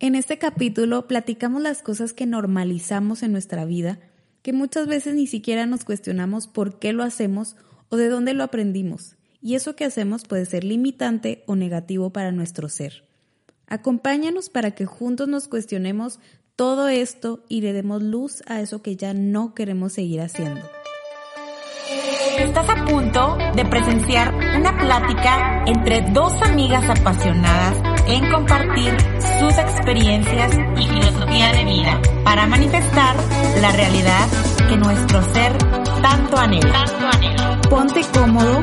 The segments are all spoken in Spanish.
En este capítulo platicamos las cosas que normalizamos en nuestra vida, que muchas veces ni siquiera nos cuestionamos por qué lo hacemos o de dónde lo aprendimos, y eso que hacemos puede ser limitante o negativo para nuestro ser. Acompáñanos para que juntos nos cuestionemos todo esto y le demos luz a eso que ya no queremos seguir haciendo. Estás a punto de presenciar una plática entre dos amigas apasionadas en compartir sus experiencias y filosofía de vida para manifestar la realidad que nuestro ser tanto anhela. Tanto anhela. Ponte cómodo,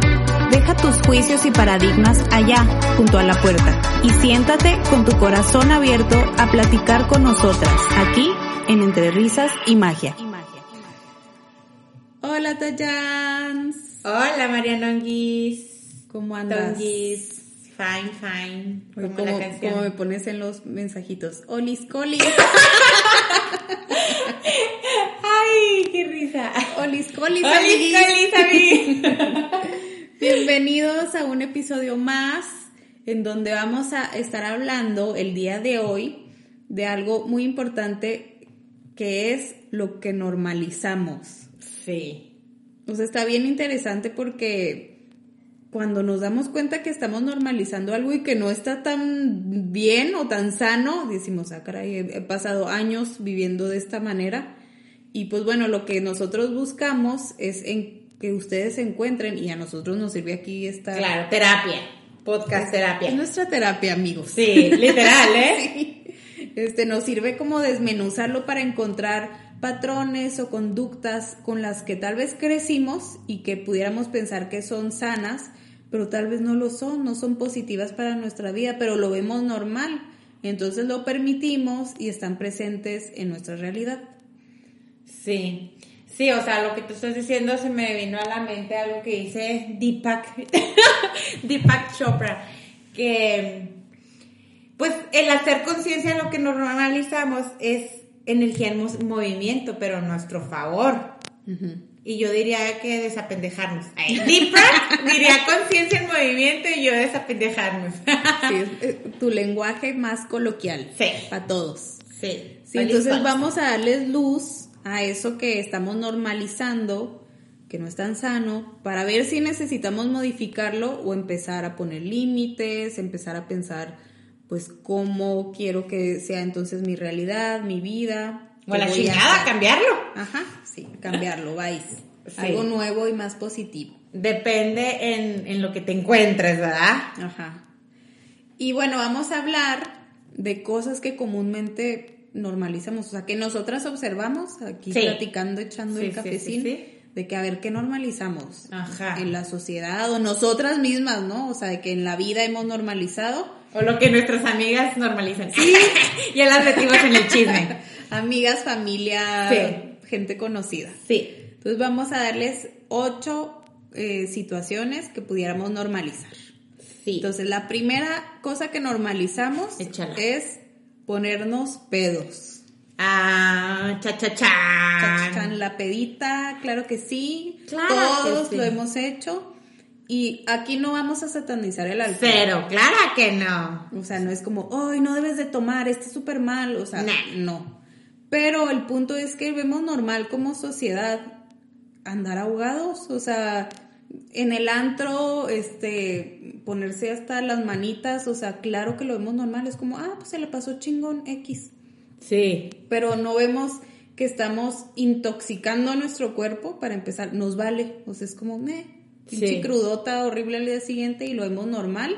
deja tus juicios y paradigmas allá, junto a la puerta, y siéntate con tu corazón abierto a platicar con nosotras, aquí en Entre Risas y Magia. Hola Tayans. Hola Mariana Onguis. ¿Cómo andas? Onguis. Fine, fine. Oye, Como ¿Cómo, la canción. cómo me pones en los mensajitos? Olis colis. Ay, qué risa. Olis colis. Hola, amiguis. Coli, Bienvenidos a un episodio más en donde vamos a estar hablando el día de hoy de algo muy importante que es lo que normalizamos. Sí. O sea, está bien interesante porque cuando nos damos cuenta que estamos normalizando algo y que no está tan bien o tan sano, decimos, ah, caray, he pasado años viviendo de esta manera. Y pues bueno, lo que nosotros buscamos es en que ustedes se encuentren y a nosotros nos sirve aquí esta... Claro, terapia. Podcast Es terapia. nuestra terapia, amigos. Sí, literal, ¿eh? Sí. Este, nos sirve como desmenuzarlo para encontrar patrones o conductas con las que tal vez crecimos y que pudiéramos pensar que son sanas, pero tal vez no lo son, no son positivas para nuestra vida, pero lo vemos normal. Entonces lo permitimos y están presentes en nuestra realidad. Sí. Sí, o sea, lo que tú estás diciendo se me vino a la mente algo que dice Deepak, Deepak Chopra, que pues el hacer conciencia de lo que normalizamos es energía en movimiento, pero a nuestro favor. Y yo diría que desapendejarnos. Ay, Deepak diría conciencia en movimiento y yo desapendejarnos. Sí, es, tu lenguaje más coloquial. Sí. Para todos. sí. Sí, entonces vamos a darles luz a eso que estamos normalizando, que no es tan sano, para ver si necesitamos modificarlo o empezar a poner límites, empezar a pensar, pues, cómo quiero que sea entonces mi realidad, mi vida. O la chingada, cambiarlo. Ajá, sí, cambiarlo, vais. Sí. Algo nuevo y más positivo. Depende en, en lo que te encuentres, ¿verdad? Ajá. Y bueno, vamos a hablar de cosas que comúnmente normalizamos, o sea, que nosotras observamos aquí Sí. platicando, echando Sí, el sí, cafecín, sí, sí. de que a ver qué normalizamos Ajá. en la sociedad o nosotras mismas, ¿no? O sea, de que en la vida hemos normalizado. O lo que nuestras amigas normalizan. ya las metimos en el chisme. Amigas, familia, Sí. Gente conocida. Sí. Entonces vamos a darles ocho eh, situaciones que pudiéramos normalizar. Sí. Entonces, la primera cosa que normalizamos Échala. es ponernos pedos. ah, cha cha cha. Chachán, la pedita, claro que sí. Claro Todos que sí. lo hemos hecho. Y aquí no vamos a satanizar el alcohol. Cero, claro que no. O sea, no es como, ay, no debes de tomar, está súper mal. O sea, Nah. no. Pero el punto es que vemos normal como sociedad andar ahogados. O sea, en el antro, este, ponerse hasta las manitas. O sea, claro que lo vemos normal. Es como, ah, pues se le pasó chingón X. Sí. Pero no vemos que estamos intoxicando nuestro cuerpo para empezar. Nos vale. O sea, es como, me, pinche Sí. crudota horrible al día siguiente y lo vemos normal.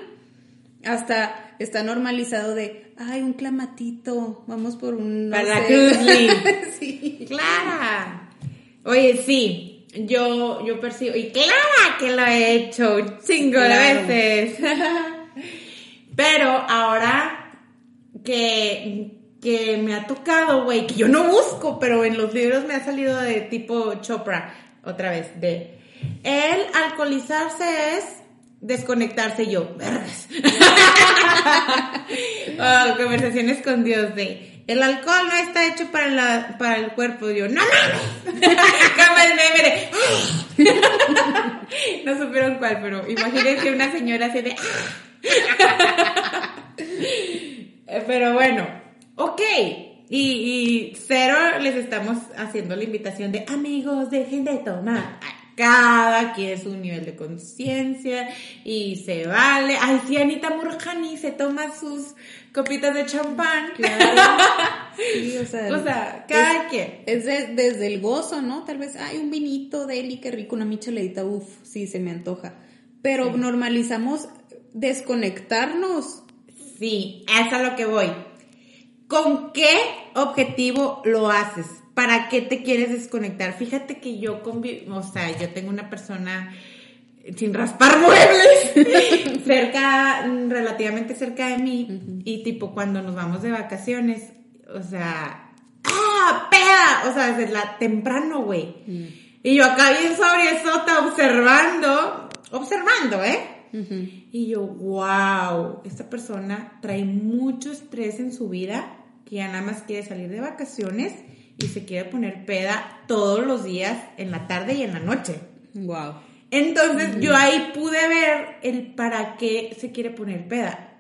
Hasta está normalizado de, ay, un clamatito, vamos por un... no Para sé". Kuzli. sí. Clara. Oye, sí. Yo, yo percibo. Y clara que lo he hecho un chingo Claro. de veces. Pero ahora que, que me ha tocado, güey, que yo no busco, pero en los libros me ha salido de tipo Chopra, otra vez, de el alcoholizarse es desconectarse yo, vergas. Oh, conversaciones con Dios de el alcohol no está hecho para, la, para el cuerpo. Yo, no mames. Como el meme de. no supieron cuál, pero imagínense una señora así de. Eh, pero bueno, ok. Y, y cero les estamos haciendo la invitación de amigos, dejen de tomar. Cada quien es un nivel de conciencia y se vale. Ay, sí, Anita Murjani se toma sus copitas de champán. Claro. Sí, o sea, o sea cada es, quien. Es desde el gozo, ¿no? Tal vez, hay un vinito de Eli, qué rico, una micheladita, uff, sí, se me antoja. Pero Sí. normalizamos desconectarnos. Sí, es a lo que voy. ¿Con qué objetivo lo haces? ¿Para qué te quieres desconectar? Fíjate que yo o sea, yo tengo una persona sin raspar muebles cerca, relativamente cerca de mí y tipo cuando nos vamos de vacaciones, o sea, ¡ah, peda! O sea, desde la temprano, güey. Y yo acá bien sobriesota observando, observando, ¿eh? Y yo, wow, esta persona trae mucho estrés en su vida, que ya nada más quiere salir de vacaciones y se quiere poner peda todos los días, en la tarde y en la noche. Wow. Entonces yo ahí pude ver el para qué se quiere poner peda.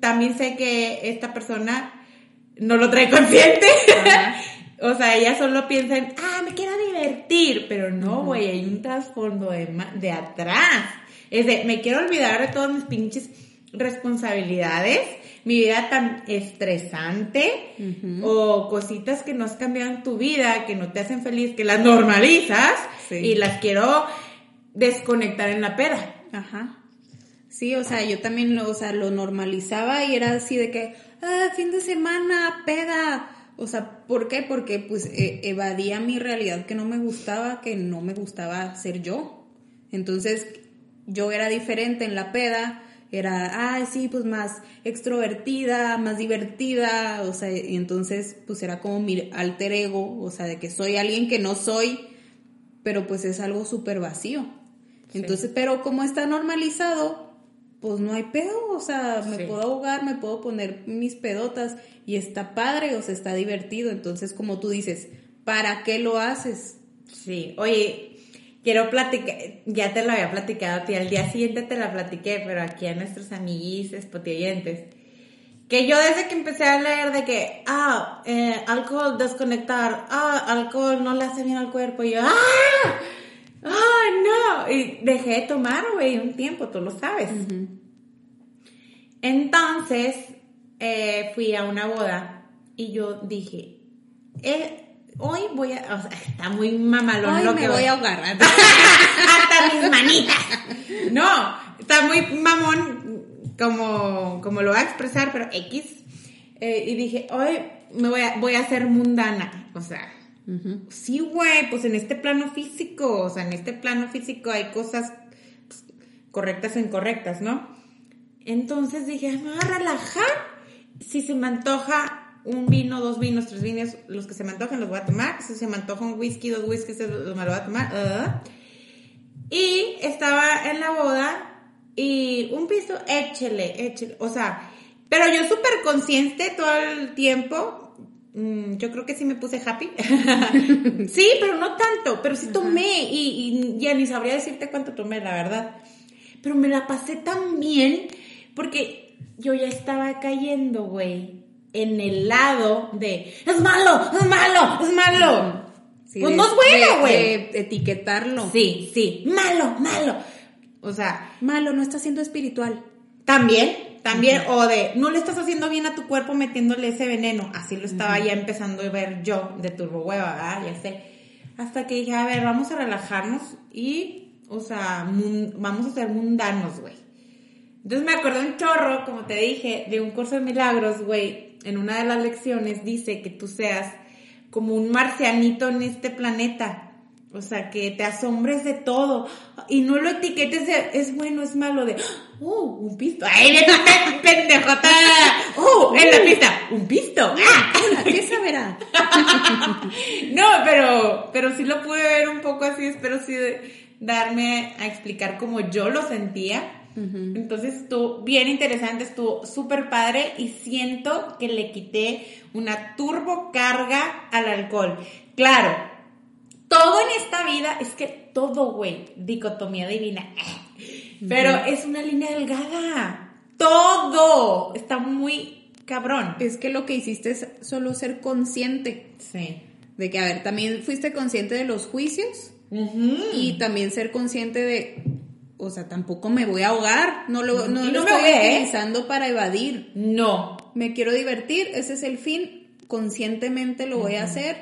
También sé que esta persona no lo trae consciente. O sea, ella solo piensa en, ah, me quiero divertir. Pero no, güey, hay un trasfondo de, de atrás. Es de, me quiero olvidar de todas mis pinches responsabilidades, mi vida tan estresante o cositas que no has cambiado en tu vida, que no te hacen feliz, que las normalizas Sí. y las quiero desconectar en la peda. Ajá. Sí, o sea, yo también lo, o sea, lo normalizaba y era así de que, ah, fin de semana, peda. O sea, ¿por qué? Porque pues e- evadía mi realidad que no me gustaba, que no me gustaba ser yo. Entonces, yo era diferente en la peda, era, ay, sí, pues más extrovertida, más divertida, o sea, y entonces, pues era como mi alter ego, o sea, de que soy alguien que no soy, pero pues es algo súper vacío. Entonces, pero como está normalizado, pues no hay pedo, o sea, me Sí. puedo ahogar, me puedo poner mis pedotas y está padre, o sea, está divertido. Entonces, como tú dices, ¿para qué lo haces? Sí, oye, quiero platicar, ya te lo había platicado a ti, al día siguiente te la platiqué, pero aquí a nuestros amiguis, potioyentes, que yo desde que empecé a leer de que, ah, eh, alcohol, desconectar, ah, alcohol no le hace bien al cuerpo, y yo, ah, ah, no, y dejé de tomar, güey, un tiempo, tú lo sabes. Entonces, eh, fui a una boda y yo dije, eh, hoy voy a, o sea, está muy mamalón Hoy lo me que voy a ahogar. hasta mis manitas. No, está muy mamón como, como lo va a expresar, pero X. Eh, y dije, hoy me voy a, voy a hacer mundana. O sea, sí, güey, pues en este plano físico, o sea, en este plano físico hay cosas pues, correctas o incorrectas, ¿no? Entonces dije, "Ay, me voy a relajar. Si se me antoja un vino, dos vinos, tres vinos, los que se me antojan los voy a tomar. Si se me antoja un whisky, dos whiskies, me lo voy a tomar. Ah. Y estaba en la boda y un piso, échele, échele. O sea, pero yo súper consciente todo el tiempo. Mm, Yo creo que sí me puse happy. sí, pero no tanto, pero sí tomé y, y ya ni sabría decirte cuánto tomé, la verdad. Pero me la pasé tan bien porque yo ya estaba cayendo, güey, en el lado de, es malo, es malo, es malo. Sí, pues de- no es bueno, güey. etiquetarlo. Sí, sí, malo, malo. O sea, Malo, no está siendo espiritual. también, también, o de, no le estás haciendo bien a tu cuerpo metiéndole ese veneno. Así lo estaba ya empezando a ver yo de turbo hueva, ¿verdad? Ya sé. Hasta que dije, a ver, vamos a relajarnos y, o sea, vamos a ser mundanos, güey. Entonces me acordé un chorro, como te dije, de un curso de milagros, güey. En una de las lecciones dice que tú seas como un marcianito en este planeta. O sea, que te asombres de todo. Y no lo etiquetes de es bueno, es malo, de, oh, un pisto. ¡Ay, de pendejota! ¡Oh, en la pista! ¡Un pisto! ¡Ah! ¿qué saberá? No, pero, pero sí lo pude ver un poco así, espero sí darme a explicar como yo lo sentía. Entonces estuvo bien interesante, estuvo súper padre y siento que le quité una turbo carga al alcohol. Claro, todo en esta vida es que todo, güey, dicotomía divina. Pero es una línea delgada. Todo está muy cabrón. Es que lo que hiciste es solo ser consciente. Sí. De que, a ver, también fuiste consciente de los juicios y también ser consciente de, o sea, tampoco me voy a ahogar, no lo, no, lo estoy ahogué, ¿eh? utilizando para evadir. No. Me quiero divertir, ese es el fin, conscientemente lo voy a hacer,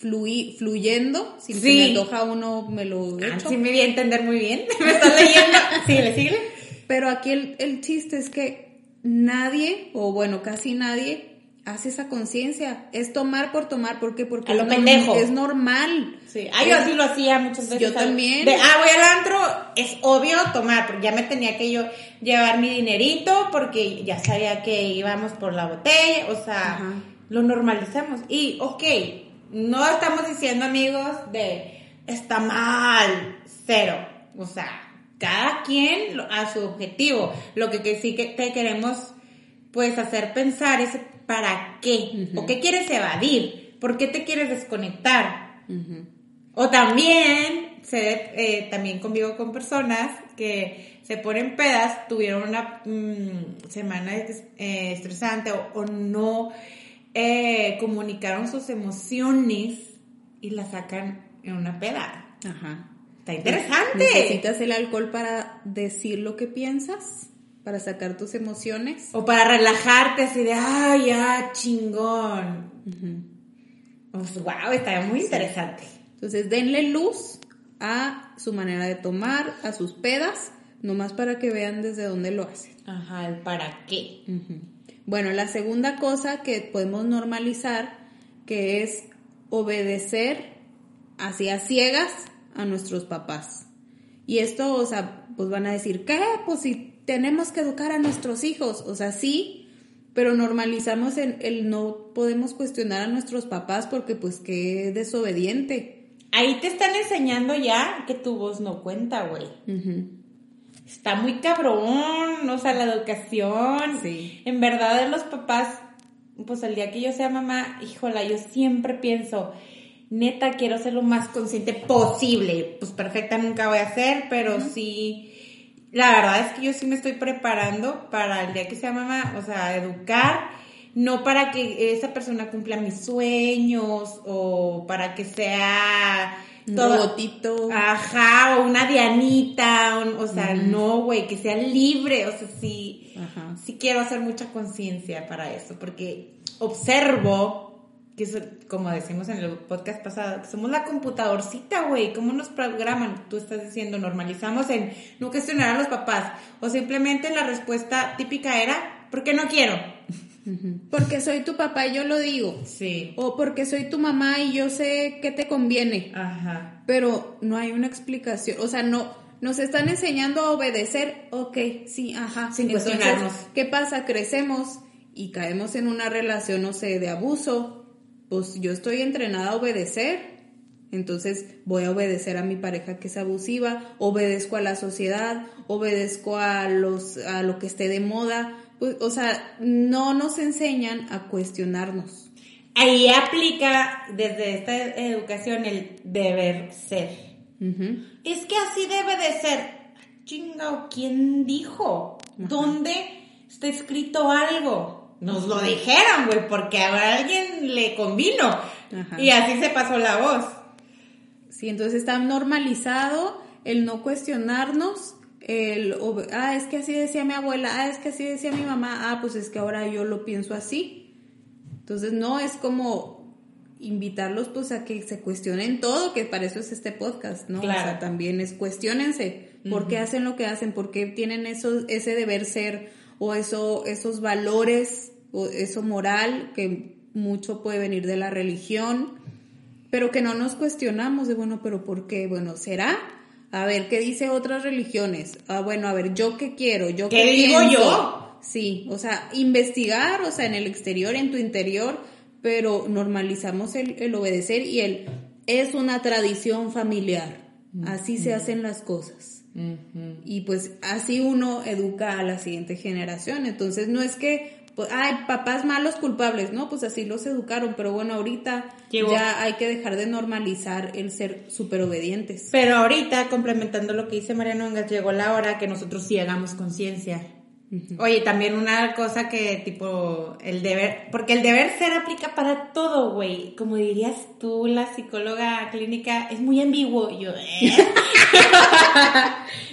flui- fluyendo, si se me antoja uno me lo Ah, echo. sí me voy a entender muy bien. Me estás leyendo. Síguele, síguele. Pero aquí el, el chiste es que nadie, o bueno, casi nadie, hace esa conciencia. Es tomar por tomar, ¿por qué? Porque A lo es, norm- pendejo. es normal. Sí, ah, yo así lo hacía muchas veces. Yo también. De, ah, voy al antro, es obvio tomar, porque ya me tenía que yo llevar mi dinerito, porque ya sabía que íbamos por la botella, o sea, Ajá. lo normalizamos. Y, ok, no estamos diciendo, amigos, de, está mal, cero. O sea, cada quien a su objetivo. Lo que, que sí que te queremos, pues, hacer pensar es, ¿para qué? ¿O qué quieres evadir? ¿Por qué te quieres desconectar? O también, se, eh, también convivo con personas que se ponen pedas, tuvieron una mm, semana eh, estresante o, o no eh, comunicaron sus emociones y las sacan en una peda. Ajá. Está interesante. ¿Necesitas el alcohol para decir lo que piensas? ¿Para sacar tus emociones? O para relajarte así de, ay, ya, chingón. Pues, wow, está muy interesante. Entonces, denle luz a su manera de tomar, a sus pedas, nomás para que vean desde dónde lo hacen. Ajá, el para qué. Bueno, la segunda cosa que podemos normalizar, que es obedecer hacia ciegas a nuestros papás. Y esto, o sea, pues van a decir, ¿qué? Pues si tenemos que educar a nuestros hijos, o sea, sí, pero normalizamos el, el no podemos cuestionar a nuestros papás porque pues qué desobediente. Ahí te están enseñando ya que tu voz no cuenta, güey. Está muy cabrón, o sea, la educación. Sí. En verdad, de los papás, pues el día que yo sea mamá, híjola, yo siempre pienso, neta, quiero ser lo más consciente posible. Pues perfecta nunca voy a ser, pero sí, la verdad es que yo sí me estoy preparando para el día que sea mamá, o sea, educar, no para que esa persona cumpla mis sueños o para que sea Un toda- robotito. Ajá, o una Dianita, un- o sea, no, güey, que sea libre, o sea, sí, Ajá. sí quiero hacer mucha conciencia para eso, porque observo, que eso, como decimos en el podcast pasado, que somos la computadorcita, güey, ¿cómo nos programan? Tú estás diciendo, normalizamos en no cuestionar a los papás, o simplemente la respuesta típica era, porque no quiero. Porque soy tu papá y yo lo digo. Sí. O porque soy tu mamá y yo sé qué te conviene. Ajá. Pero no hay una explicación. O sea, no, nos están enseñando a obedecer. Ok, sí, ajá. Sin cuestionarnos. ¿Qué pasa? Crecemos y caemos en una relación, no sé, de abuso. Pues yo estoy entrenada a obedecer. Entonces voy a obedecer a mi pareja que es abusiva, obedezco a la sociedad, obedezco a los a lo que esté de moda. Pues, o sea, no nos enseñan a cuestionarnos. Ahí aplica desde esta educación el deber ser. Es que así debe de ser. Chingao, ¿quién dijo? ¿Dónde está escrito algo? Nos lo dijeron, güey, porque a alguien le convino. Ajá. Y así se pasó la voz. Sí, entonces está normalizado el no cuestionarnos, el, ah, es que así decía mi abuela, ah, es que así decía mi mamá, ah, pues es que ahora yo lo pienso así. Entonces no es como invitarlos pues a que se cuestionen todo, que para eso es este podcast, ¿no? Claro. O sea, también es cuestionense, ¿por qué hacen lo que hacen? ¿Por qué tienen eso, ese deber ser o eso, esos valores eso moral que mucho puede venir de la religión? pero que no nos cuestionamos de, bueno, pero ¿por qué? Bueno, ¿será? A ver, ¿qué dice otras religiones? Ah, bueno, a ver, ¿yo qué quiero? ¿Yo ¿Qué digo yo? Sí, o sea, investigar, o sea, en el exterior, en tu interior, pero normalizamos el, el obedecer y el es una tradición familiar. Así se hacen las cosas. Y pues así uno educa a la siguiente generación. Entonces no es que, pues, ay, papás malos culpables, no, pues así los educaron, pero bueno, ahorita Llegó. ya hay que dejar de normalizar el ser súper obedientes. Pero ahorita, complementando lo que dice Mariano Ongas, llegó la hora que nosotros sí hagamos conciencia. Oye, también una cosa que tipo el deber, porque el deber ser aplica para todo, güey. Como dirías tú, la psicóloga clínica, es muy ambiguo. Yo, ¿eh?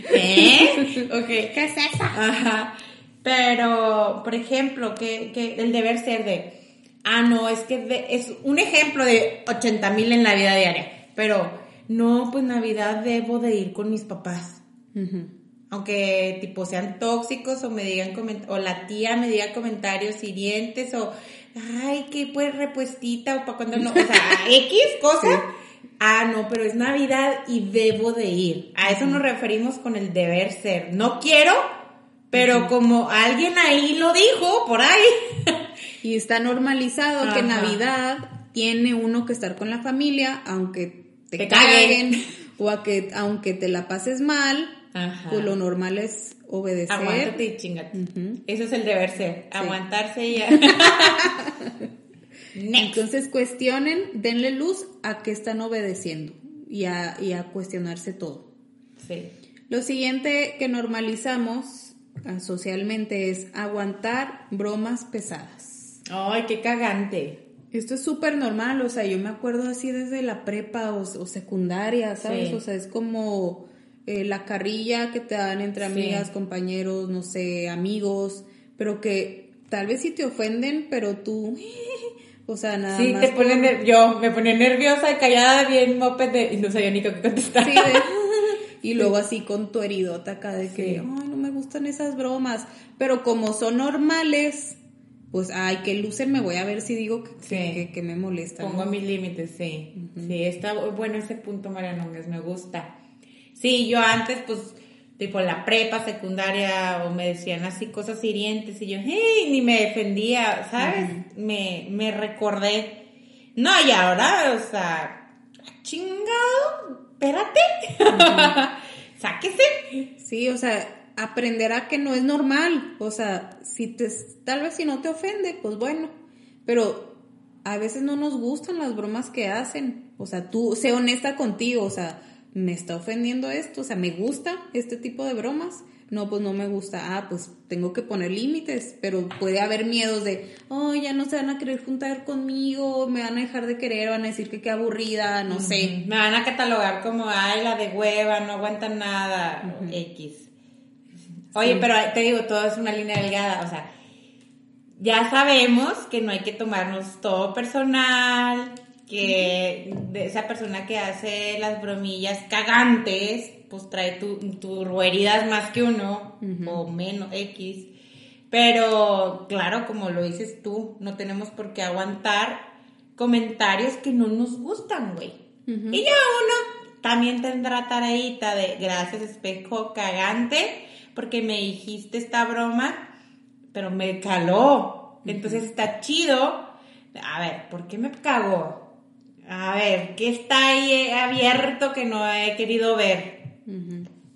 ¿Eh? Ok, ¿qué es eso? Ajá. Pero, por ejemplo, que, que el deber ser de, ah, no, es que es un ejemplo de 80 mil en la vida diaria. Pero, no, pues Navidad debo de ir con mis papás. Aunque tipo sean tóxicos o me digan o la tía me diga comentarios hirientes o ay qué pues repuestita o para cuando no o sea x cosa. Ah no pero es navidad y debo de ir. A eso nos referimos con el deber ser. No quiero pero como alguien ahí lo dijo por ahí y está normalizado que navidad tiene uno que estar con la familia aunque te, caguen o a que aunque te la pases mal pues lo normal es obedecer. Aguántate y chingate. Eso es el deber ser. Aguantarse y Entonces cuestionen, denle luz a que están obedeciendo y a, cuestionarse todo. Sí. Lo siguiente que normalizamos socialmente es aguantar bromas pesadas. Ay, qué cagante. Esto es súper normal, o sea, yo me acuerdo así desde la prepa o, secundaria, ¿sabes? O sea, es como eh, la carrilla que te dan entre amigas, compañeros, no sé, amigos, pero que tal vez sí te ofenden, pero tú, o sea, nada sí, más. Sí, te ponen, yo me ponía nerviosa y callada, bien moped y no sabía ni qué contestar. Sí, y luego así con tu heridota acá de que, ay, no me gustan esas bromas, pero como son normales, pues, ay, qué lucer me voy a ver si digo que, que, me molesta. Pongo mis límites, sí. Sí, está bueno ese punto, María Núñez, me gusta. Sí, yo antes, pues, tipo la prepa, secundaria, o me decían así cosas hirientes y yo, hey, ni me defendía, ¿sabes? me, me recordé. No, y ahora, o sea, chingado, espérate, sáquese. Sí, o sea, aprender a que no es normal, o sea, si te, tal vez si no te ofende, pues bueno, pero a veces no nos gustan las bromas que hacen, o sea, tú, sé honesta contigo, o sea, me está ofendiendo esto, o sea, me gusta este tipo de bromas. No, pues no me gusta. Ah, pues tengo que poner límites, pero puede haber miedos de, oh, ya no se van a querer juntar conmigo, me van a dejar de querer, van a decir que qué aburrida, no sé. Me van a catalogar como, ay, la de hueva, no aguantan nada, X. Oye, pero te digo, todo es una línea delgada, o sea, ya sabemos que no hay que tomarnos todo personal, que de esa persona que hace las bromillas cagantes, pues trae tu, tu heridas más que uno, o menos X. Pero claro, como lo dices tú, no tenemos por qué aguantar comentarios que no nos gustan, güey. Y ya uno también tendrá tareita de gracias espejo cagante, porque me dijiste esta broma, pero me caló. Entonces está chido. A ver, ¿por qué me cagó? A ver, ¿qué está ahí abierto que no he querido ver?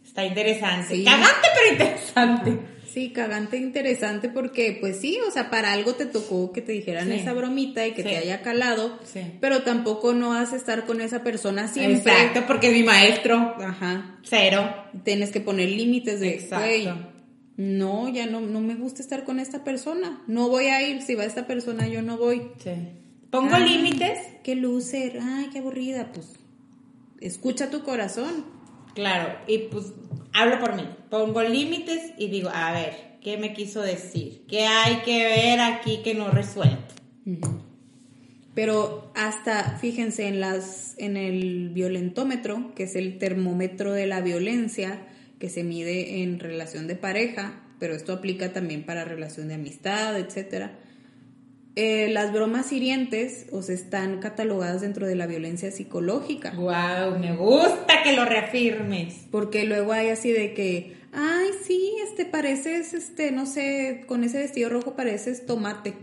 Está interesante. Cagante, pero interesante. Sí, cagante, interesante porque, pues sí, o sea, para algo te tocó que te dijeran esa bromita y que te haya calado, pero tampoco no vas a estar con esa persona siempre. Exacto, porque es mi maestro. Ajá. Cero. Tienes que poner límites de, Exacto. no, ya no, no me gusta estar con esta persona. No voy a ir. Si va esta persona, yo no voy. Sí. Pongo límites. Qué lucer, ay, qué aburrida, pues escucha tu corazón. Claro, y pues hablo por mí. Pongo límites y digo, a ver, ¿qué me quiso decir? ¿Qué hay que ver aquí que no resuelto? Pero hasta, fíjense, en, las, en el violentómetro, que es el termómetro de la violencia que se mide en relación de pareja, pero esto aplica también para relación de amistad, etcétera eh, las bromas hirientes o están catalogadas dentro de la violencia psicológica. Wow, me gusta que lo reafirmes. Porque luego hay así de que, ay, sí, este pareces, este, no sé, con ese vestido rojo pareces tomate.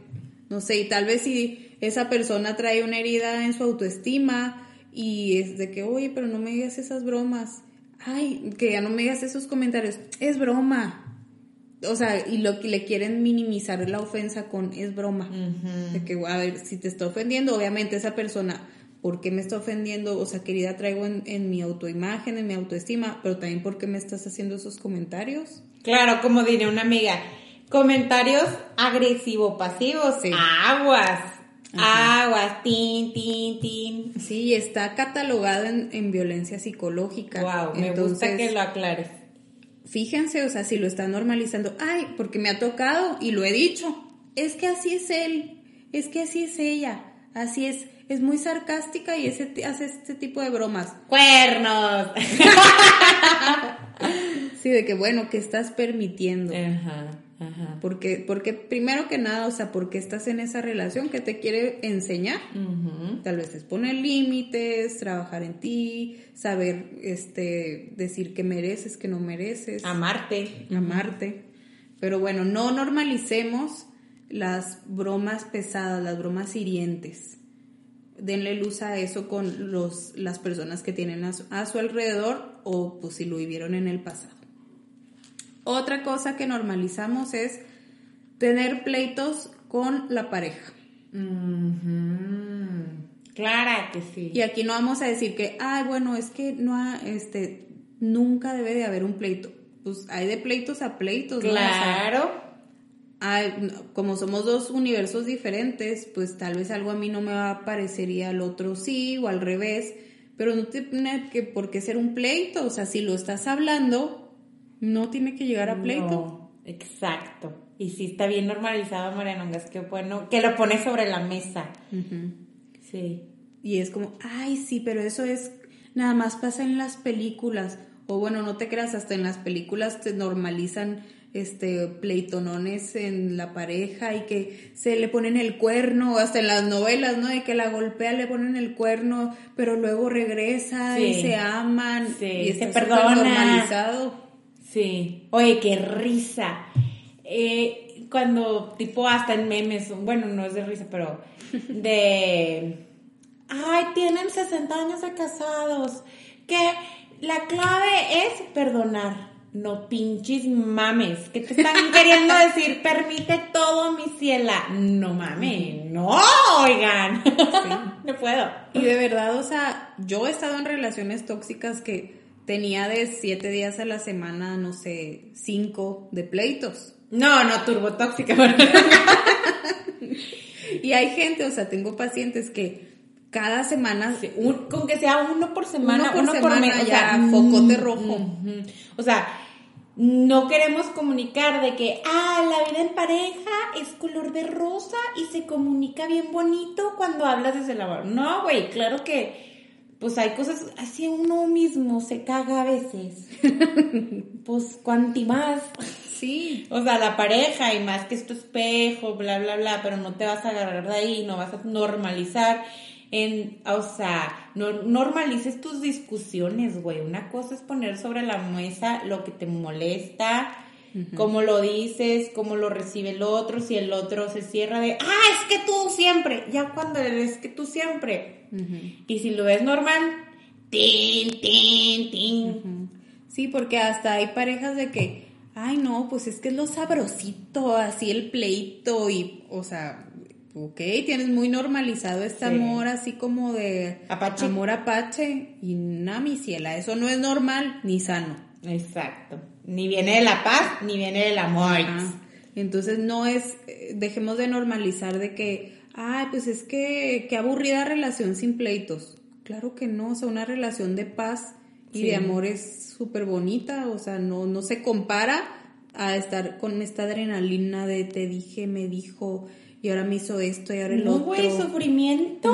No sé, y tal vez si esa persona trae una herida en su autoestima y es de que, oye, pero no me digas esas bromas. Ay, que ya no me digas esos comentarios. Es broma o sea, y lo que le quieren minimizar la ofensa con es broma. De que, a ver, si te está ofendiendo, obviamente esa persona, ¿por qué me está ofendiendo? O sea, querida, traigo en, mi autoimagen, en mi autoestima, pero también ¿por qué me estás haciendo esos comentarios? Claro, como diría una amiga, Comentarios agresivo-pasivos. Aguas. Aguas. Tin, tin, tin. Sí, está catalogado en, violencia psicológica. Wow, me gusta que lo aclares. Fíjense, o sea, si lo está normalizando, ay, porque me ha tocado y lo he dicho. Es que así es él, es que así es ella, así es es muy sarcástica y ese, hace este tipo de bromas. ¡Cuernos! sí, de que bueno, que estás permitiendo. Ajá, ajá. Porque, porque primero que nada, o sea, porque estás en esa relación que te quiere enseñar. Tal vez es poner límites, trabajar en ti, saber este, decir que mereces, que no mereces. Amarte. Amarte. Pero bueno, no normalicemos las bromas pesadas, las bromas hirientes denle luz a eso con los, las personas que tienen a su, alrededor o pues si lo vivieron en el pasado. Otra cosa que normalizamos es tener pleitos con la pareja. Clara que sí. Y aquí no vamos a decir que, ay, bueno, es que no este, nunca debe de haber un pleito. Pues hay de pleitos a pleitos. Claro como somos dos universos diferentes, pues tal vez algo a mí no me va a parecería al otro sí o al revés, pero no tiene que por qué ser un pleito, o sea, si lo estás hablando, no tiene que llegar a pleito. No, exacto. Y si está bien normalizado, Marianongas, que bueno, que lo pones sobre la mesa. Sí. Y es como, ay, sí, pero eso es, nada más pasa en las películas. O bueno, no te creas, hasta en las películas te normalizan este pleitonones en la pareja y que se le ponen el cuerno, hasta en las novelas, ¿no? De que la golpea, le ponen el cuerno, pero luego regresa y se aman y se perdona. normalizado. Sí. Oye, qué risa. Eh, cuando, tipo, hasta en memes, bueno, no es de risa, pero de. Ay, tienen 60 años de casados. Que la clave es perdonar no pinches mames. ¿Qué te están queriendo decir? Permite todo, mi ciela. No mames, no, oigan. no puedo. Y de verdad, o sea, yo he estado en relaciones tóxicas que tenía de siete días a la semana, no sé, cinco de pleitos. No, no, turbotóxica. y hay gente, o sea, tengo pacientes que cada semana, con que sea uno por semana, uno por, semana, ya, focote rojo. O sea, no queremos comunicar de que, ah, la vida en pareja es color de rosa y se comunica bien bonito cuando hablas desde la No, güey, claro que, pues hay cosas, así uno mismo se caga a veces. pues, cuanti más. Sí. O sea, la pareja y más que es tu espejo, bla, bla, bla, pero no te vas a agarrar de ahí, no vas a normalizar en, o sea, no, normalices tus discusiones, güey. Una cosa es poner sobre la mesa lo que te molesta, cómo lo dices, cómo lo recibe el otro, si el otro se cierra de, ah, es que tú siempre, ya cuando eres que tú siempre. Y si lo ves normal, tin, tin, tin. Sí, porque hasta hay parejas de que, ay, no, pues es que es lo sabrosito, así el pleito y, o sea, ok, tienes muy normalizado este amor así como de apache. amor apache y nada, mi ciela, eso no es normal ni sano. Exacto. Ni viene de la paz, ni viene del amor. Entonces no es, eh, dejemos de normalizar de que, ay, pues es que, qué aburrida relación sin pleitos. Claro que no, o sea, una relación de paz y de amor es súper bonita, o sea, no, no se compara a estar con esta adrenalina de te dije, me dijo, y ahora me hizo esto y ahora el otro. No, güey, sufrimiento.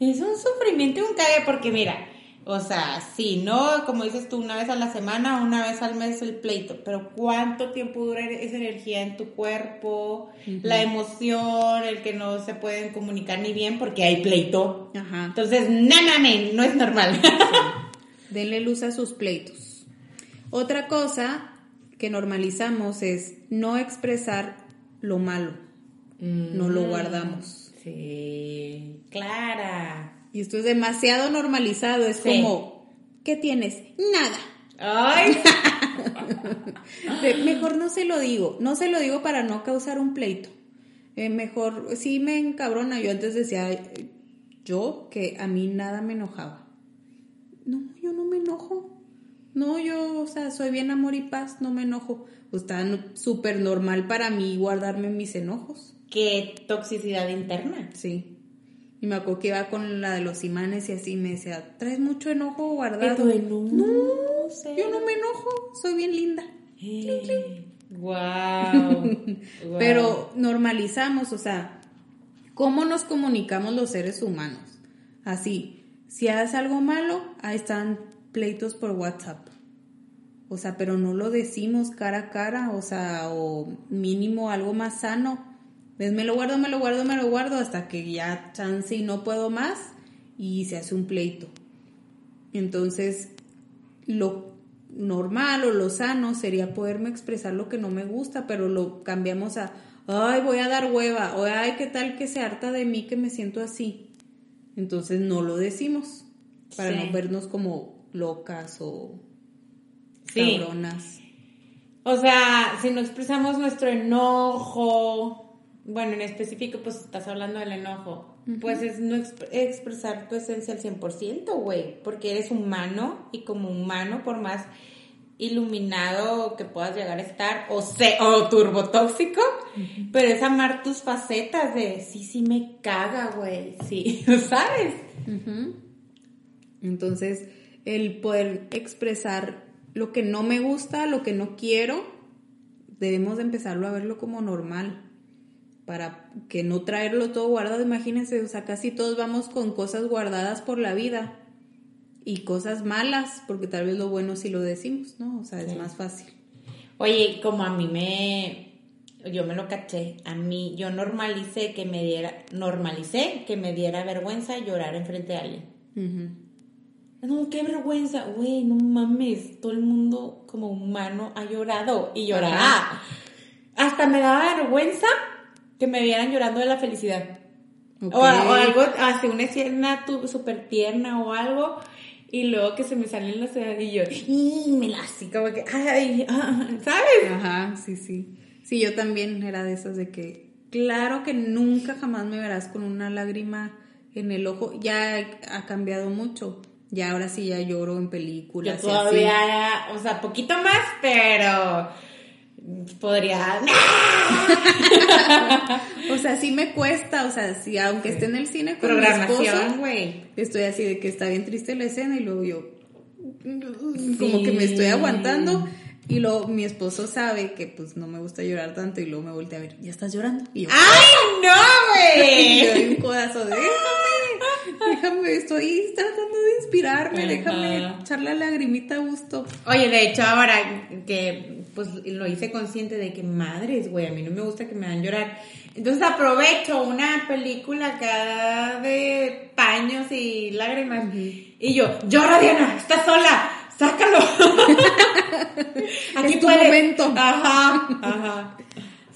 Es un sufrimiento y un cague porque mira, o sea, sí, no, como dices tú, una vez a la semana, una vez al mes el pleito, pero ¿cuánto tiempo dura esa energía en tu cuerpo? La emoción, el que no se pueden comunicar ni bien porque hay pleito. Ajá. Entonces, náname, no es normal. Denle luz a sus pleitos. Otra cosa que normalizamos es no expresar lo malo no lo mm, guardamos. Sí, clara. Y esto es demasiado normalizado, es como, ¿qué tienes? Nada. Ay. mejor no se lo digo, no se lo digo para no causar un pleito. Eh, mejor, sí me encabrona, yo antes decía, yo que a mí nada me enojaba. No, yo no me enojo. no, yo, o sea, soy bien amor y paz, no me enojo. Pues está súper normal para mí guardarme mis enojos. Qué toxicidad interna. Sí. Y me acuerdo que iba con la de los imanes y así me decía, ¿traes mucho enojo guardado? no, no sé. yo no me enojo, soy bien linda. Wow. Pero normalizamos, o sea, ¿cómo nos comunicamos los seres humanos? Así, si haces algo malo, ahí están pleitos por WhatsApp. O sea, pero no lo decimos cara a cara, o sea, o mínimo algo más sano. Ves, me lo guardo, me lo guardo, me lo guardo hasta que ya chance y no puedo más y se hace un pleito. Entonces, lo normal o lo sano sería poderme expresar lo que no me gusta, pero lo cambiamos a, ay, voy a dar hueva, o ay, qué tal que se harta de mí que me siento así. Entonces no lo decimos para no vernos como locas o cabronas. O sea, si no expresamos nuestro enojo, bueno, en específico, pues estás hablando del enojo, pues es no expresar tu esencia al 100%, güey, porque eres humano y como humano, por más iluminado que puedas llegar a estar o, se, o turbotóxico, pero es amar tus facetas de sí, sí me caga, güey, sí, ¿sabes? Entonces, el poder expresar lo que no me gusta, lo que no quiero, debemos de empezarlo a verlo como normal para que no traerlo todo guardado, imagínense, o sea, casi todos vamos con cosas guardadas por la vida y cosas malas, porque tal vez lo bueno sí lo decimos, ¿no? O sea, es más fácil. Oye, como a mí me, yo me lo caché, a mí, yo normalicé que me diera, normalicé que me diera vergüenza llorar enfrente de alguien. No, qué vergüenza, güey, no mames, todo el mundo como humano ha llorado y llorará. Hasta me daba vergüenza que me vieran llorando de la felicidad. O, algo, así una escena súper tierna o algo, y luego que se me salen las y yo, y me la así como que, ay, ah", ¿sabes? Ajá, sí, sí. Sí, yo también era de esas de que, claro que nunca jamás me verás con una lágrima en el ojo. Ya ha cambiado mucho. Ya ahora sí ya lloro en películas. Yo todavía, o sea, poquito más, pero podría. o sea, sí me cuesta, o sea, sí, aunque esté en el cine con Programación, güey. Estoy así de que está bien triste la escena y luego yo como que me estoy aguantando y luego mi esposo sabe que pues no me gusta llorar tanto y luego me voltea a ver, ¿ya estás llorando? Y yo, ¡Ay, no, güey! y yo doy un codazo de déjame, estoy tratando de inspirarme, déjame echar la lagrimita a gusto. Oye, de hecho, ahora que pues lo hice consciente de que madres, güey, a mí no me gusta que me hagan llorar. Entonces aprovecho una película acá de paños y lágrimas y yo, llora Diana, estás sola, sácalo. Aquí es tu momento. Ajá, ajá.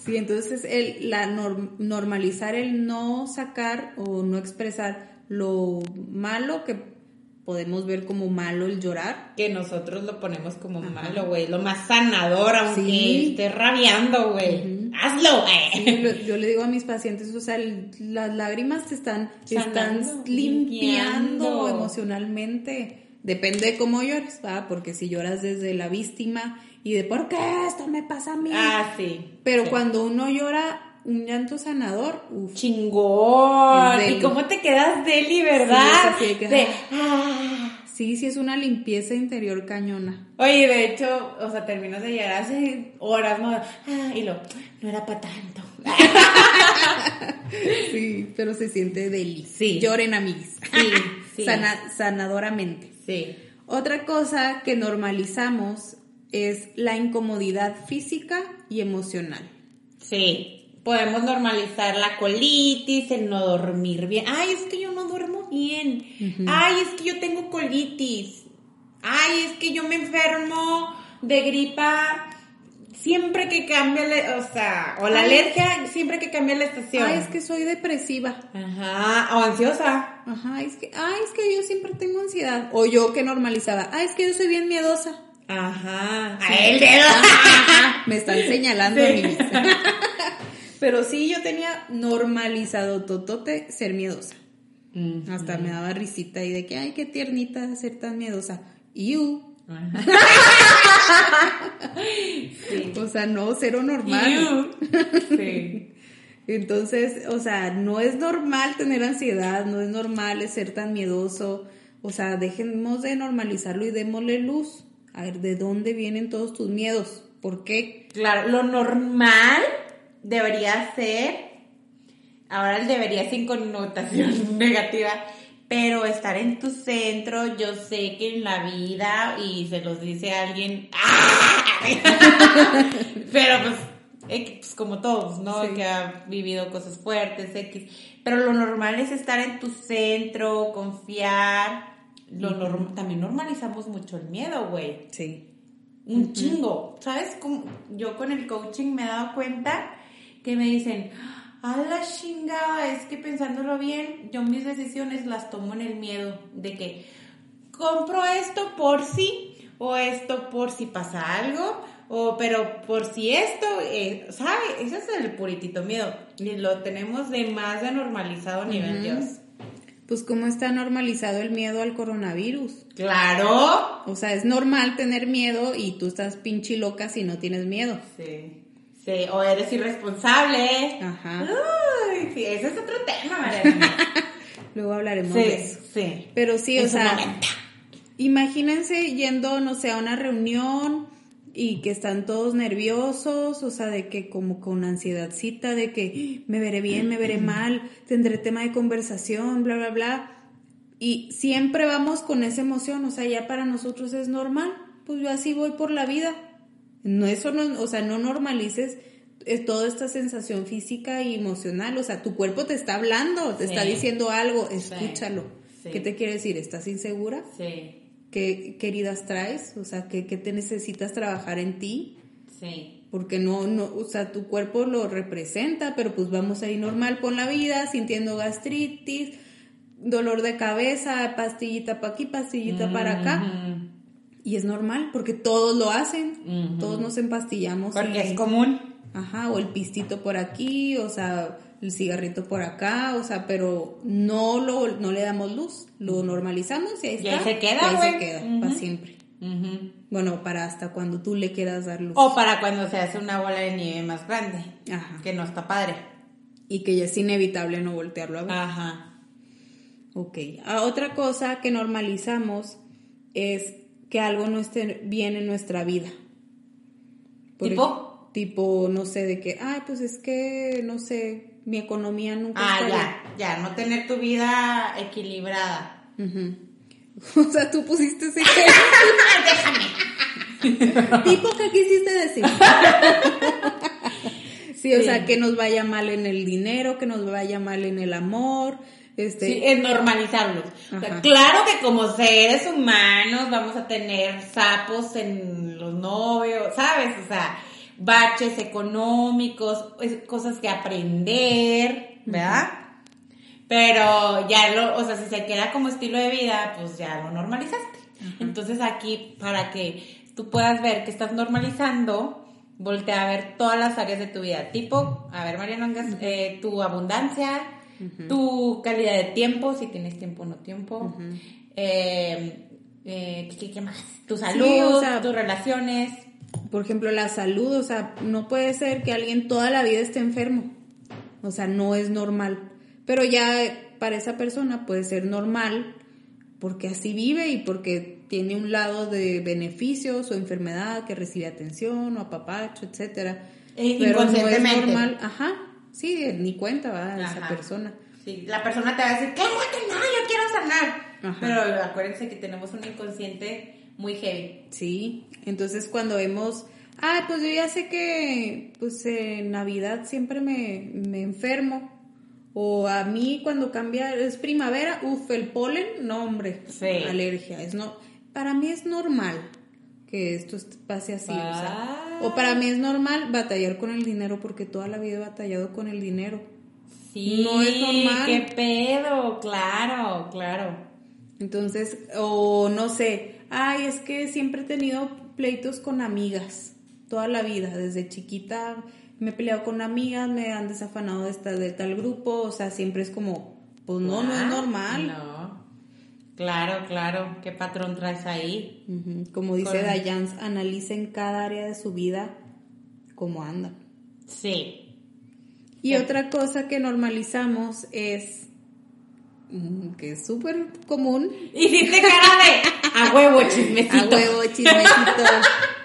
Sí, entonces el, la normalizar el no sacar o no expresar lo malo que podemos ver como malo el llorar. Que nosotros lo ponemos como malo, güey. Lo más sanador, aunque sí. esté rabiando, güey. Hazlo, güey. yo le digo a mis pacientes, o sea, las lágrimas te están, están limpiando, emocionalmente. Depende de cómo llores, ¿va? Porque si lloras desde la víctima y de por qué esto me pasa a mí. Ah, sí. Pero cuando uno llora un llanto sanador, uf. Chingón. ¿Y cómo te quedas deli, verdad? Sí, de, ah. sí, sí, es una limpieza interior cañona. Oye, de hecho, o sea, terminas de llegar hace horas, ¿no? Ah, y lo, no era para tanto. sí, pero se siente deli. Sí. Lloren, amigos. Sí, sanadoramente. Sí. Otra cosa que normalizamos es la incomodidad física y emocional. Sí podemos normalizar la colitis, el no dormir bien. Ay, es que yo no duermo bien. Ay, es que yo tengo colitis. Ay, es que yo me enfermo de gripa siempre que cambia, la, o sea, o la alergia siempre que cambia la estación. Ay, es que soy depresiva. Ajá, o ansiosa. Ajá, es que, ay, es que yo siempre tengo ansiedad. O yo que normalizaba, ay, es que yo soy bien miedosa. Ajá, a el dedo. Me están señalando sí. Pero sí, yo tenía normalizado totote ser miedosa. Hasta me daba risita y de que, ay, qué tiernita ser tan miedosa. You. O sea, no, cero normal. Sí. Entonces, o sea, no es normal tener ansiedad, no es normal ser tan miedoso. O sea, dejemos de normalizarlo y démosle luz. A ver, ¿de dónde vienen todos tus miedos? ¿Por qué? Claro, lo normal debería ser, ahora el debería sin connotación negativa, pero estar en tu centro, yo sé que en la vida, y se los dice alguien, pero pues X, como todos, ¿no? Que ha vivido cosas fuertes, X. Pero lo normal es estar en tu centro, confiar. Lo también normalizamos mucho el miedo, güey. Sí. Un chingo. ¿Sabes? Como yo con el coaching me he dado cuenta que me dicen, a la chingada, es que pensándolo bien, yo mis decisiones las tomo en el miedo de que compro esto por si, o esto por si pasa algo, o, pero por si esto, eh, ¿sabe? Ese es el puritito miedo. Y lo tenemos de más de normalizado nivel Dios. Pues cómo está normalizado el miedo al coronavirus. Claro. O sea, es normal tener miedo y tú estás pinche loca si no tienes miedo. Sí. Sí, o eres irresponsable. Ajá. Uy, sí, ese es otro tema. Luego hablaremos de eso. Sí. Pero sí, o sea, imagínense yendo, no sé, a una reunión y que están todos nerviosos, o sea, de que como con ansiedadcita, de que me veré bien, me veré mal, tendré tema de conversación, bla, bla, bla. Y siempre vamos con esa emoción, o sea, ya para nosotros es normal, pues yo así voy por la vida. No, eso no, o sea, no normalices eh, toda esta sensación física y emocional, o sea, tu cuerpo te está hablando, te está diciendo algo, escúchalo. ¿Qué te quiere decir? ¿Estás insegura? Sí qué, queridas traes, o sea, qué, te necesitas trabajar en ti. Sí. Porque no, no, o sea, tu cuerpo lo representa, pero pues vamos ahí normal con la vida, sintiendo gastritis, dolor de cabeza, pastillita para aquí, pastillita para acá. Y es normal, porque todos lo hacen, todos nos empastillamos. Porque es común. Ajá, o el pistito por aquí, o sea, el cigarrito por acá, o sea, pero no lo no le damos luz, lo normalizamos y ahí está. Y ahí se queda, ahí se queda para siempre. Bueno, para hasta cuando tú le quieras dar luz. O para cuando se hace una bola de nieve más grande, Ajá. que no está padre. Y que ya es inevitable no voltearlo a ver. Ajá. Ok. Ah, otra cosa que normalizamos es que algo no esté bien en nuestra vida. ¿Tipo? tipo, no sé, de que, ay, pues es que, no sé, mi economía nunca Ah, ya, ya, no tener tu vida equilibrada. O sea, tú pusiste ese Déjame. tipo que quisiste decir. sí, o sea, que nos vaya mal en el dinero, que nos vaya mal en el amor. Este... Sí, es normalizarlos. claro que como seres humanos vamos a tener sapos en los novios, ¿sabes? O sea, baches económicos, cosas que aprender, ¿verdad? Pero ya lo, o sea, si se queda como estilo de vida, pues ya lo normalizaste. Entonces aquí, para que tú puedas ver que estás normalizando, voltea a ver todas las áreas de tu vida. Tipo, a ver, Mariana, eh, tu abundancia, tu calidad de tiempo, si tienes tiempo o no tiempo. Eh, eh, ¿qué, más? Tu salud, tus relaciones por ejemplo, la salud, o sea, no puede ser que alguien toda la vida esté enfermo. O sea, no es normal. Pero ya para esa persona puede ser normal porque así vive y porque tiene un lado de beneficios o enfermedad que recibe atención o apapacho, etcétera. E Pero no es normal, ajá, sí, ni cuenta va esa persona. Sí, la persona te va a decir, ¿qué? No, yo quiero sanar. Pero acuérdense que tenemos un inconsciente muy heavy. Sí, entonces cuando vemos, ah, pues yo ya sé que pues en Navidad siempre me, me enfermo. O a mí cuando cambia, es primavera, uff, el polen, no hombre, alergia. Es no, para mí es normal que esto pase así. O, sea, o para mí es normal batallar con el dinero porque toda la vida he batallado con el dinero. Sí, no es normal. qué pedo, claro, claro. Entonces, o no sé, ay, es que siempre he tenido pleitos con amigas, toda la vida, desde chiquita me he peleado con amigas, me han desafanado de, esta, de tal grupo, o sea, siempre es como, pues no, no es normal. No. Claro, claro. ¿Qué patrón traes ahí? Como dice Dayans, analicen cada área de su vida cómo anda. Sí. Y otra cosa que normalizamos es mm, que es súper común. Y te cara de a huevo chismecito. A huevo chismecito.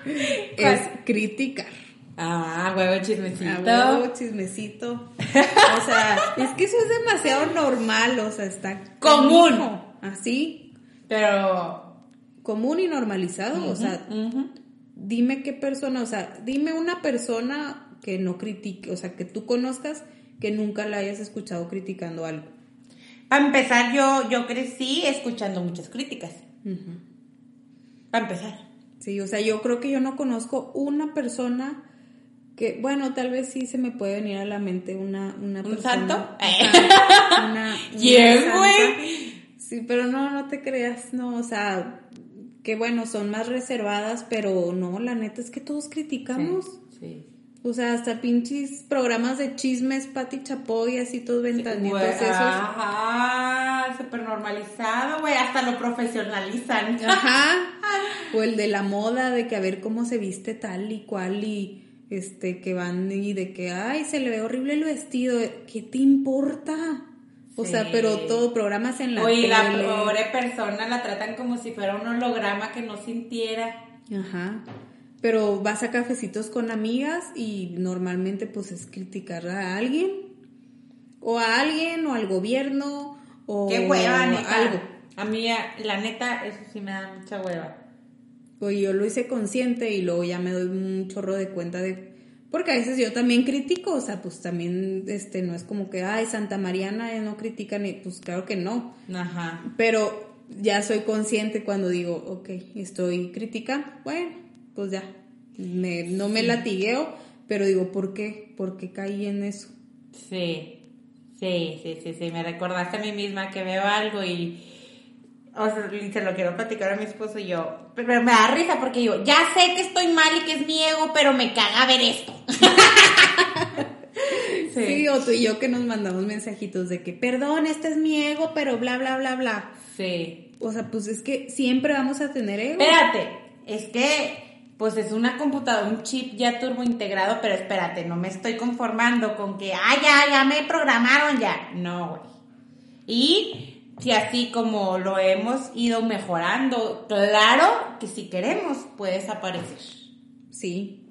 es criticar. Ah, huevo chismecito. A huevo chismecito. O sea, es que eso es demasiado normal, o sea, está común. Así. Pero común y normalizado, o sea, dime qué persona, o sea, dime una persona que no critique, o sea, que tú conozcas que nunca la hayas escuchado criticando algo. Para empezar, yo, yo crecí escuchando muchas críticas. Para empezar. Sí, o sea, yo creo que yo no conozco una persona que, bueno, tal vez sí se me puede venir a la mente una, una ¿Un santo? una, güey? Sí, pero no, no te creas, no, o sea, que bueno, son más reservadas, pero no, la neta es que todos criticamos. Sí. O sea, hasta pinches programas de chismes, Pati Chapoy, así todos ventanitos esos. Ajá, súper normalizado, güey, hasta lo profesionalizan. Ajá. o el de la moda, de que a ver cómo se viste tal y cual y este, que van y de que, ay, se le ve horrible el vestido, ¿qué te importa? O sea, pero todo, programas en la Oye, la pobre persona la tratan como si fuera un holograma que no sintiera. Ajá. Pero vas a cafecitos con amigas y normalmente pues es criticar a alguien. O a alguien, o al gobierno, o Qué hueva, neta. algo. A mí, la neta, eso sí me da mucha hueva. Oye, yo lo hice consciente y luego ya me doy un chorro de cuenta de porque a veces yo también critico, o sea, pues también, este, no es como que, ay, Santa Mariana eh, no critica ni, pues claro que no. Ajá. Pero ya soy consciente cuando digo, ok, estoy criticando, bueno, pues ya, no me latigueo, pero digo, ¿por qué? ¿Por qué caí en eso? Sí, sí, sí, sí, sí, me recordaste a mí misma que veo algo y o sea, se lo quiero platicar a mi esposo y yo, pero me da risa porque digo, ya sé que estoy mal y que es mi ego, pero me caga ver esto. sí. o tú y yo que nos mandamos mensajitos de que, perdón, este es mi ego, pero bla, bla, bla, bla. Sí. O sea, pues es que siempre vamos a tener ego. Espérate, es que, pues es una computadora, un chip ya turbo integrado, pero espérate, no me estoy conformando con que, ah, ya, ya me programaron ya. No, güey. Y si así como lo hemos ido mejorando, claro que si queremos puede desaparecer. Sí.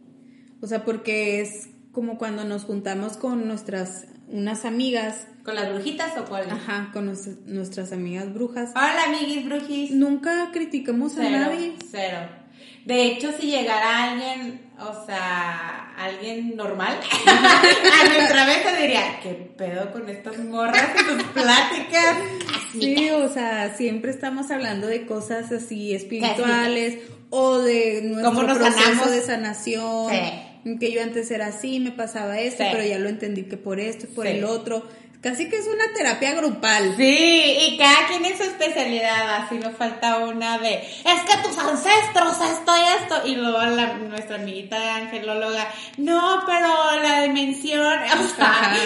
O sea, porque es como cuando nos juntamos con nuestras unas amigas. ¿Con las brujitas o cuál? Ajá, con nuestras amigas brujas. Hola, amiguis brujis. Nunca criticamos a nadie. Cero. De hecho, si llegara alguien, o sea, alguien normal, a nuestra vez se diría, ¿qué pedo con estas morras y tus pláticas? Sí, o sea, siempre estamos hablando de cosas así espirituales o de nuestro proceso de sanación. Que yo antes era así, me pasaba esto, pero ya lo entendí que por esto y por el otro. Casi que es una terapia grupal. Sí, y cada quien en su especialidad, así nos falta una de, es que tus ancestros, esto y esto, y luego la, nuestra amiguita angelóloga, no, pero la dimensión, o sea,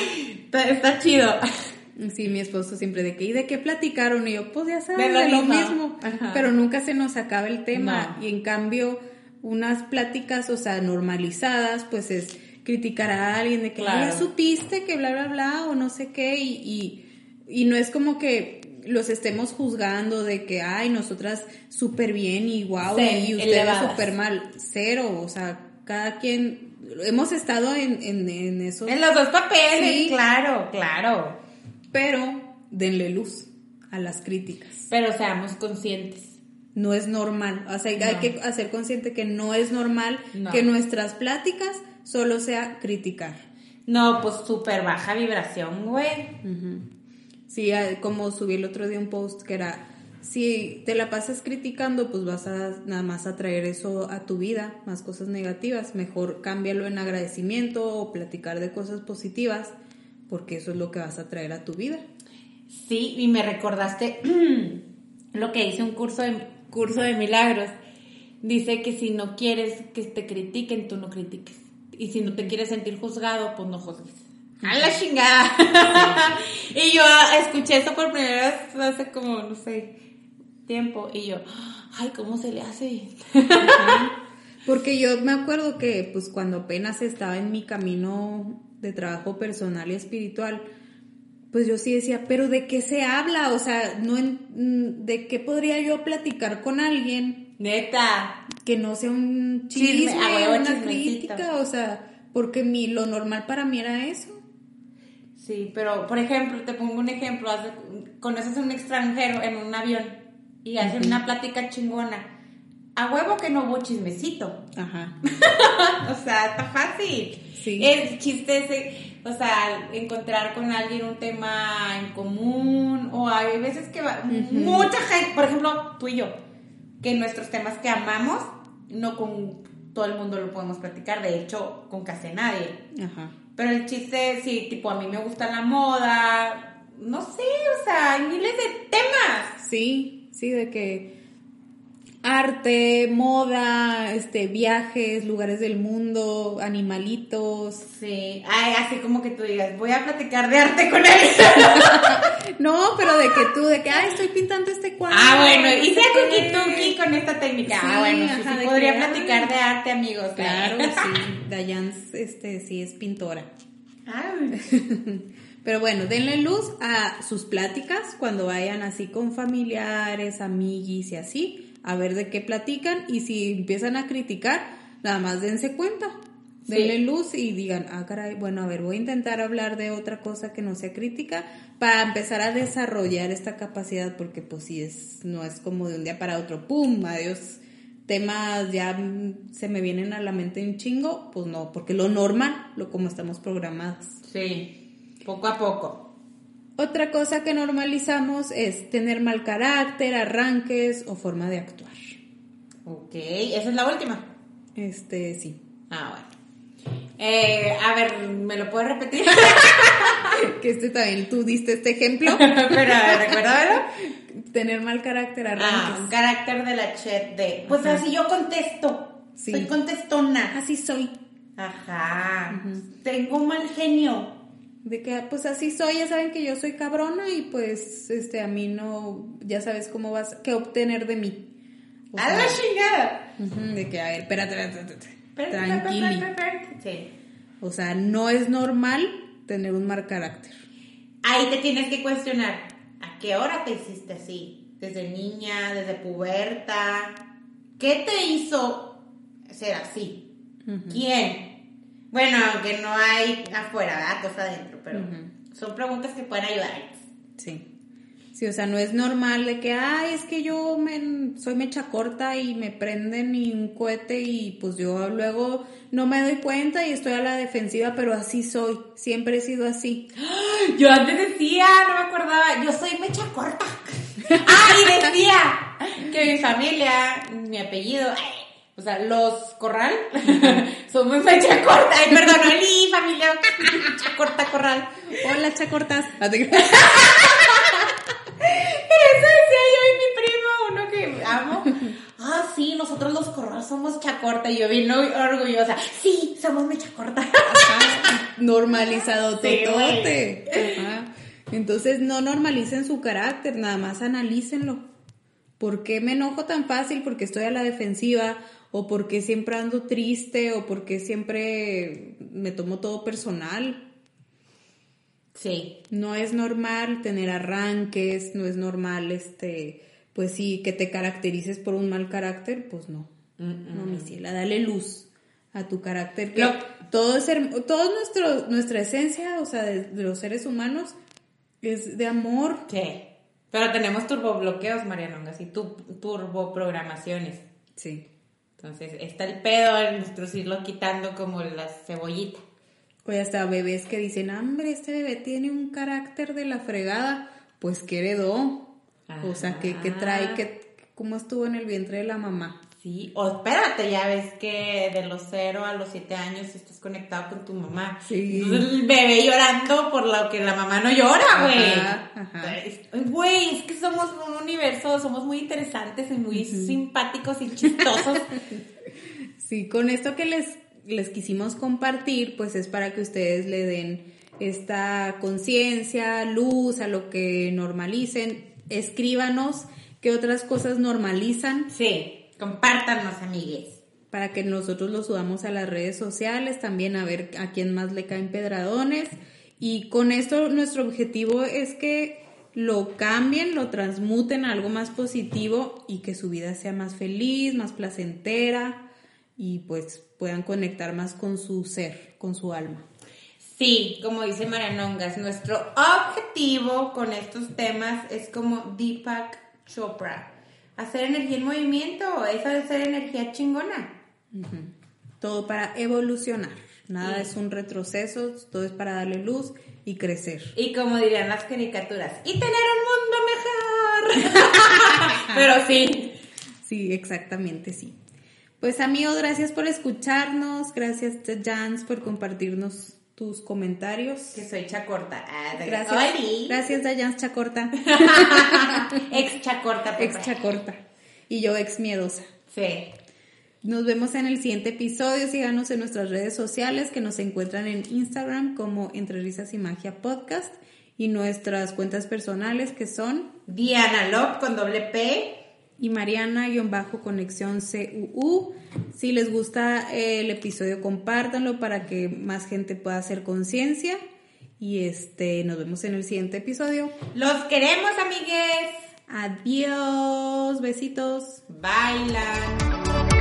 está, chido. Sí, mi esposo siempre de que, ¿y de qué platicaron? Y yo, pues ya sabes, de lo, mismo, pero nunca se nos acaba el tema, y en cambio, unas pláticas, o sea, normalizadas, pues es criticar a alguien de que ya supiste que bla, bla, bla, o no sé qué, y, y, no es como que los estemos juzgando de que, ay, nosotras súper bien y wow, y ustedes súper mal. Cero, o sea, cada quien, hemos estado en, en, en esos... En los dos papeles, claro, claro. Pero denle luz a las críticas. Pero seamos conscientes no es normal. O sea, hay que hacer consciente que no es normal que nuestras pláticas solo sea criticar. No, pues súper baja vibración, güey. Sí, ah, como subí el otro día un post que era, si te la pasas criticando, pues vas a nada más a traer eso a tu vida, más cosas negativas. Mejor cámbialo en agradecimiento o platicar de cosas positivas, porque eso es lo que vas a traer a tu vida. Sí, y me recordaste lo que hice un curso de, curso de milagros. Dice que si no quieres que te critiquen, tú no critiques. Y si no te quieres sentir juzgado, pues no juzgues. ¡A la chingada! y yo escuché eso por primera vez hace como, no sé, tiempo y yo, ay, ¿cómo se le hace? Porque yo me acuerdo que pues cuando apenas estaba en mi camino de trabajo personal y espiritual, pues yo sí decía, pero ¿de qué se habla? O sea, no en, ¿de qué podría yo platicar con alguien? Neta. Que no sea un chisme, una crítica, o sea, porque mi, lo normal para mí era eso. Sí, pero por ejemplo, te pongo un ejemplo, conoces a un extranjero en un avión y hacen una plática chingona a huevo que no hubo chismecito. Ajá. o sea, está fácil. Sí. El chiste es, o sea, encontrar con alguien un tema en común, o hay veces que va, mucha gente, por ejemplo, tú y yo, que nuestros temas que amamos, no con todo el mundo lo podemos platicar, de hecho, con casi nadie. Ajá. Pero el chiste, sí, tipo, a mí me gusta la moda, no sé, o sea, hay miles de temas. Sí, sí, de que arte, moda, este, viajes, lugares del mundo, animalitos. Sí, Ay, así como que tú digas, voy a platicar de arte con él. no, pero de que tú, de que, ay, estoy pintando este cuadro. Ah, bueno, hice cookie tuki con esta técnica. ah, bueno, sí, podría platicar de arte, amigos. Claro, sí, Dayan, este, sí es pintora. Ay. Pero bueno, denle luz a sus pláticas cuando vayan así con familiares, amiguis y así a ver de qué platican y si empiezan a criticar, nada más dense cuenta. Denle luz y digan, ah, caray, bueno, a ver, voy a intentar hablar de otra cosa que no sea crítica para empezar a desarrollar esta capacidad, porque pues si es, no es como de un día para otro, ¡pum! Adiós, temas ya se me vienen a la mente un chingo, pues no, porque lo normal, lo como estamos programados. Sí, poco a poco. Otra cosa que normalizamos es tener mal carácter, arranques o forma de actuar. Ok, esa es la última. Este, sí. Ah, bueno. Eh, a ver, ¿me lo puedes repetir? que este también, tú diste este ejemplo. Pero, recuérdalo. Tener mal carácter, arranques. Ah, un carácter de la chat de, pues así yo contesto. Soy contestona. Así soy. Ajá. Tengo un mal genio de que pues así soy, ya saben que yo soy cabrona y pues este a mí no, ya sabes cómo vas, qué obtener de mí. a la chingada. de que, a ver, espérate, espérate, tranquilo. Sí. O sea, no es normal tener un mal carácter. Ahí te tienes que cuestionar, ¿a qué hora te hiciste así? ¿Desde niña, desde puberta? ¿Qué te hizo ser así? ¿Quién? Bueno, aunque no hay afuera, ¿verdad? Cosa adentro, pero son preguntas que pueden ayudar. Sí. Sí, o sea, no es normal de que, ay, es que yo me, soy mecha corta y me prenden y un cohete y pues yo luego no me doy cuenta y estoy a la defensiva, pero así soy, siempre he sido así. Yo antes decía, no me acordaba, yo soy mecha corta. ah, y decía que mi familia, mi apellido, o sea, los Corral son muy fecha corta. Ay, perdón, Oli, familia. Chacorta Corral. Hola, Chacortas. Eso decía yo y mi primo, uno que amo. Ah, sí, nosotros los Corral somos Chacorta. Y yo vino orgullosa. Sí, somos mi Chacorta. Normalizado totote. Entonces, no normalicen su carácter, nada más analícenlo. ¿Por qué me enojo tan fácil? Porque estoy a la defensiva o porque siempre ando triste o porque siempre me tomo todo personal. Sí. No es normal tener arranques, no es normal este, pues sí, que te caracterices por un mal carácter, pues no. No, mi ciela, dale luz a tu carácter. Que todo es todo nuestro, nuestra esencia, o sea, de, los seres humanos, es de amor. Sí. Pero tenemos turbobloqueos, Mariano, así turboprogramaciones. Sí. Entonces, está el pedo en nosotros irlo quitando como la cebollita. Oye, hasta bebés que dicen, hombre, este bebé tiene un carácter de la fregada. Pues que heredó. O sea, que, que trae, que, cómo estuvo en el vientre de la mamá. Sí, o espérate, ya ves que de los 0 a los 7 años estás conectado con tu mamá. Sí. el bebé llorando por lo que la mamá no llora, güey. Ajá, Güey, es que somos un universo, somos muy interesantes y muy simpáticos y chistosos. sí, con esto que les, les quisimos compartir, pues es para que ustedes le den esta conciencia, luz a lo que normalicen. Escríbanos qué otras cosas normalizan. Sí, compártanos, amigues. Para que nosotros lo subamos a las redes sociales, también a ver a quién más le caen pedradones. Y con esto nuestro objetivo es que lo cambien, lo transmuten a algo más positivo y que su vida sea más feliz, más placentera y pues puedan conectar más con su ser, con su alma. Sí, como dice Marianongas, nuestro objetivo con estos temas es como Deepak Chopra, hacer energía en movimiento, eso de hacer energía chingona. Todo para evolucionar, nada es un retroceso, todo es para darle luz y crecer. Y como dirían las caricaturas, y tener un mundo mejor. Pero sí. Sí, exactamente, sí. Pues amigos, gracias por escucharnos, gracias Jans por compartirnos tus comentarios. Que soy Chacorta. Ah, gracias. Gracias Dayans Chacorta. ex Chacorta. Ex Chacorta. Y yo ex miedosa. Sí. Nos vemos en el siguiente episodio. Síganos en nuestras redes sociales que nos encuentran en Instagram como Entre Risas y Magia Podcast y nuestras cuentas personales que son Diana Lop con doble P y Mariana-conexión CUU. Si les gusta el episodio, compártanlo para que más gente pueda hacer conciencia. Y este, nos vemos en el siguiente episodio. Los queremos, amigues. Adiós. Besitos. Bailan.